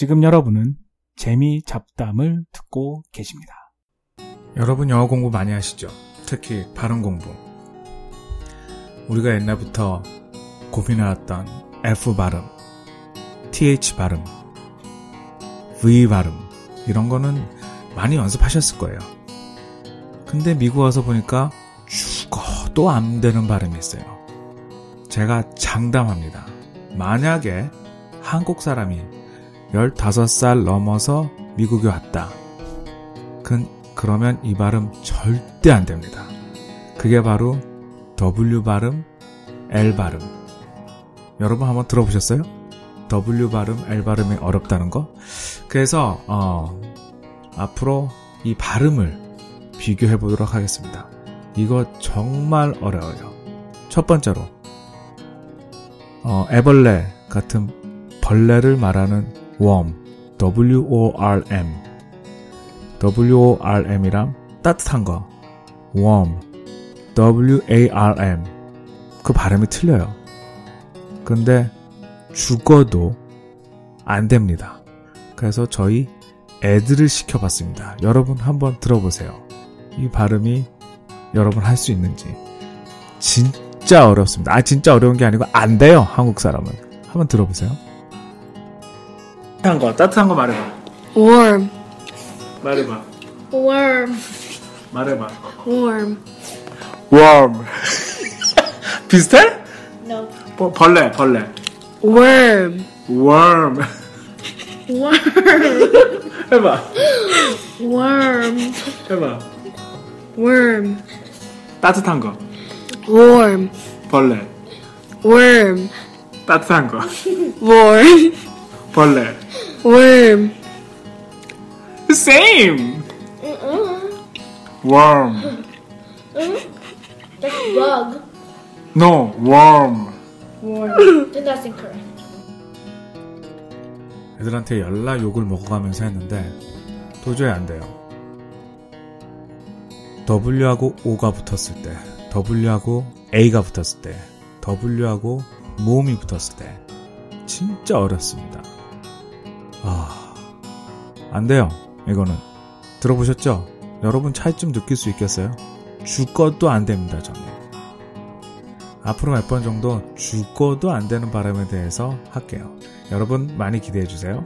지금 여러분은 재미 잡담을 듣고 계십니다. 여러분 영어 공부 많이 하시죠? 특히 발음 공부. 우리가 옛날부터 고민해왔던 F 발음, TH 발음, V 발음, 이런 거는 많이 연습하셨을 거예요. 근데 미국 와서 보니까 죽어도 안 되는 발음이 있어요. 제가 장담합니다. 만약에 한국 사람이 15살 넘어서 미국에 왔다. 그, 그러면 이 발음 절대 안 됩니다. 그게 바로 W 발음, L 발음. 여러분 한번 들어보셨어요? W 발음, L 발음이 어렵다는 거? 그래서, 어, 앞으로 이 발음을 비교해 보도록 하겠습니다. 이거 정말 어려워요. 첫 번째로, 어, 애벌레 같은 벌레를 말하는 worm, W-O-R-M. W-O-R-M이랑 따뜻한 거, warm, W-A-R-M. 그 발음이 틀려요. 근데 죽어도 안 됩니다. 그래서 저희 애들을 시켜봤습니다. 여러분 한번 들어보세요. 이 발음이 여러분 할 수 있는지. 진짜 어렵습니다. 아, 진짜 어려운 게 아니고 안 돼요. 한국 사람은. 한번 들어보세요. 따뜻한 거, 따뜻한 거 말해봐. Warm. 말해봐. Warm. 말해봐. Warm. warm. 비슷해? No. 버, 벌레, 벌레. Worm. worm. Worm. 해봐. Worm. 해봐. Worm. 따뜻한 거. Warm. 벌레. Worm. 따뜻한 거. Warm. 벌레. Worm. same. worm. That's bug. no, worm. Warm. then that's incorrect. 애들한테 열나 욕을 먹어가면서 했는데 도저히 안 돼요. W하고 O가 붙었을 때, W하고 A가 붙었을 때, W하고 모음이 붙었을 때 진짜 어렵습니다. 아, 안 돼요. 이거는 들어보셨죠? 여러분 차이점 느낄 수 있겠어요? 죽어도 안 됩니다. 저는 앞으로 몇 번 정도 죽어도 안 되는 발음에 대해서 할게요. 여러분 많이 기대해 주세요.